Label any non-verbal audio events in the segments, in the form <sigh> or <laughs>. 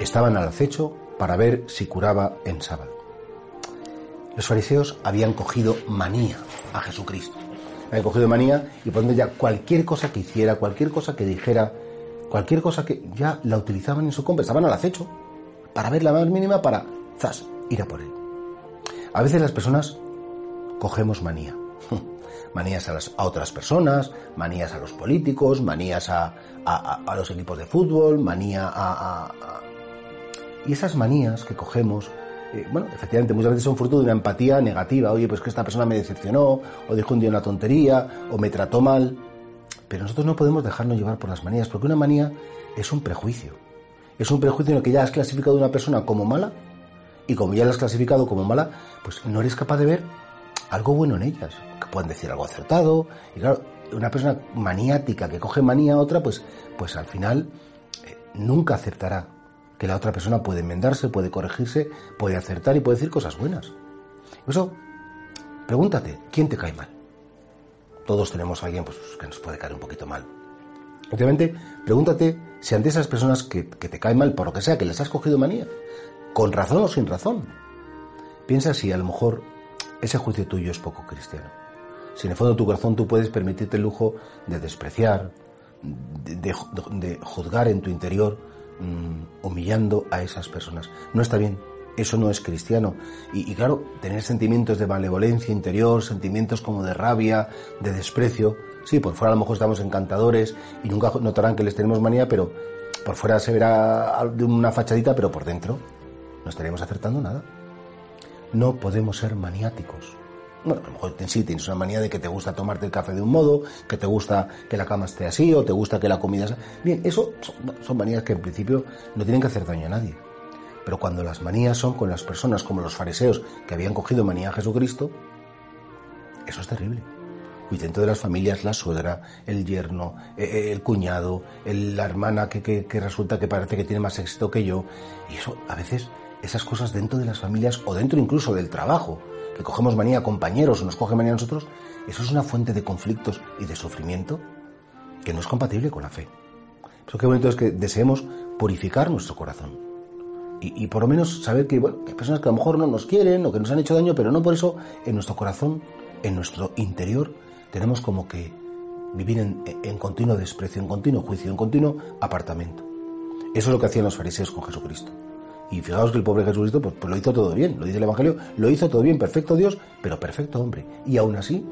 Estaban al acecho para ver si curaba en sábado. Los fariseos habían cogido manía a Jesucristo. Habían cogido manía y por ya cualquier cosa que hiciera, cualquier cosa que dijera, cualquier cosa que ya la utilizaban en su compra, estaban al acecho para ver la más mínima para, zas, ir a por él. A veces las personas cogemos manía. <laughs> Manías a, las, otras personas, manías a los políticos, manías a, a, a los equipos de fútbol, manía a, Y esas manías que cogemos, eh, bueno, efectivamente muchas veces son fruto de una empatía negativa. Oye, pues que esta persona me decepcionó, o dijo un día una tontería, o me trató mal. Pero nosotros no podemos dejarnos llevar por las manías, porque una manía es un prejuicio. Es un prejuicio en el que ya has clasificado a una persona como mala, y como ya la has clasificado como mala, pues no eres capaz de ver algo bueno en ellas, que puedan decir algo acertado. Y claro, una persona maniática que coge manía a otra, pues, pues al final eh, nunca aceptará que la otra persona puede enmendarse, puede corregirse, puede acertar y puede decir cosas buenas. Eso, pregúntate, ¿quién te cae mal? Todos tenemos a alguien pues, que nos puede caer un poquito mal. Obviamente, pregúntate si ante esas personas que, te caen mal, por lo que sea, que les has cogido manía, con razón o sin razón, piensa si a lo mejor ese juicio tuyo es poco cristiano. Si en el fondo de tu corazón tú puedes permitirte el lujo de despreciar, de, de, de juzgar en tu interior, mmm, humillando a esas personas. No está bien, eso no es cristiano. Y, claro, tener sentimientos de malevolencia interior, sentimientos como de rabia, de desprecio. Sí, por fuera a lo mejor estamos encantadores y nunca notarán que les tenemos manía, pero por fuera se verá de una fachadita, pero por dentro no estaríamos acertando nada. No podemos ser maniáticos. Bueno, a lo mejor sí tienes una manía de que te gusta tomarte el café de un modo, que te gusta que la cama esté así, o te gusta que la comida sea... Bien, eso son, son manías que en principio no tienen que hacer daño a nadie. Pero cuando las manías son con las personas como los fariseos que habían cogido manía a Jesucristo, eso es terrible. Y dentro de las familias, la suegra, el yerno, el cuñado, el, la hermana que, que, que resulta que parece que tiene más éxito que yo. Y eso, a veces, esas cosas dentro de las familias o dentro incluso del trabajo, que cogemos manía a compañeros o nos coge manía a nosotros, eso es una fuente de conflictos y de sufrimiento que no es compatible con la fe. Eso qué bonito es que deseemos purificar nuestro corazón. Y, y, por lo menos saber que, bueno, que hay personas que a lo mejor no nos quieren o que nos han hecho daño, pero no por eso en nuestro corazón, en nuestro interior, tenemos como que vivir en, en continuo desprecio, en continuo juicio, en continuo apartamento. Eso es lo que hacían los fariseos con Jesucristo. Y fijaos que el pobre Jesucristo pues, pues, lo hizo todo bien, lo dice el Evangelio, lo hizo todo bien, perfecto Dios, pero perfecto hombre. Y aún así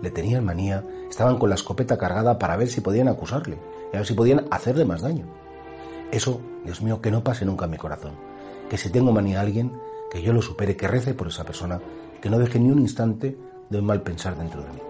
le tenían manía, estaban con la escopeta cargada para ver si podían acusarle, a ver si podían hacerle más daño. Eso, Dios mío, que no pase nunca en mi corazón. Que si tengo manía a alguien, que yo lo supere, que rece por esa persona, que no deje ni un instante de un mal pensar dentro de mí.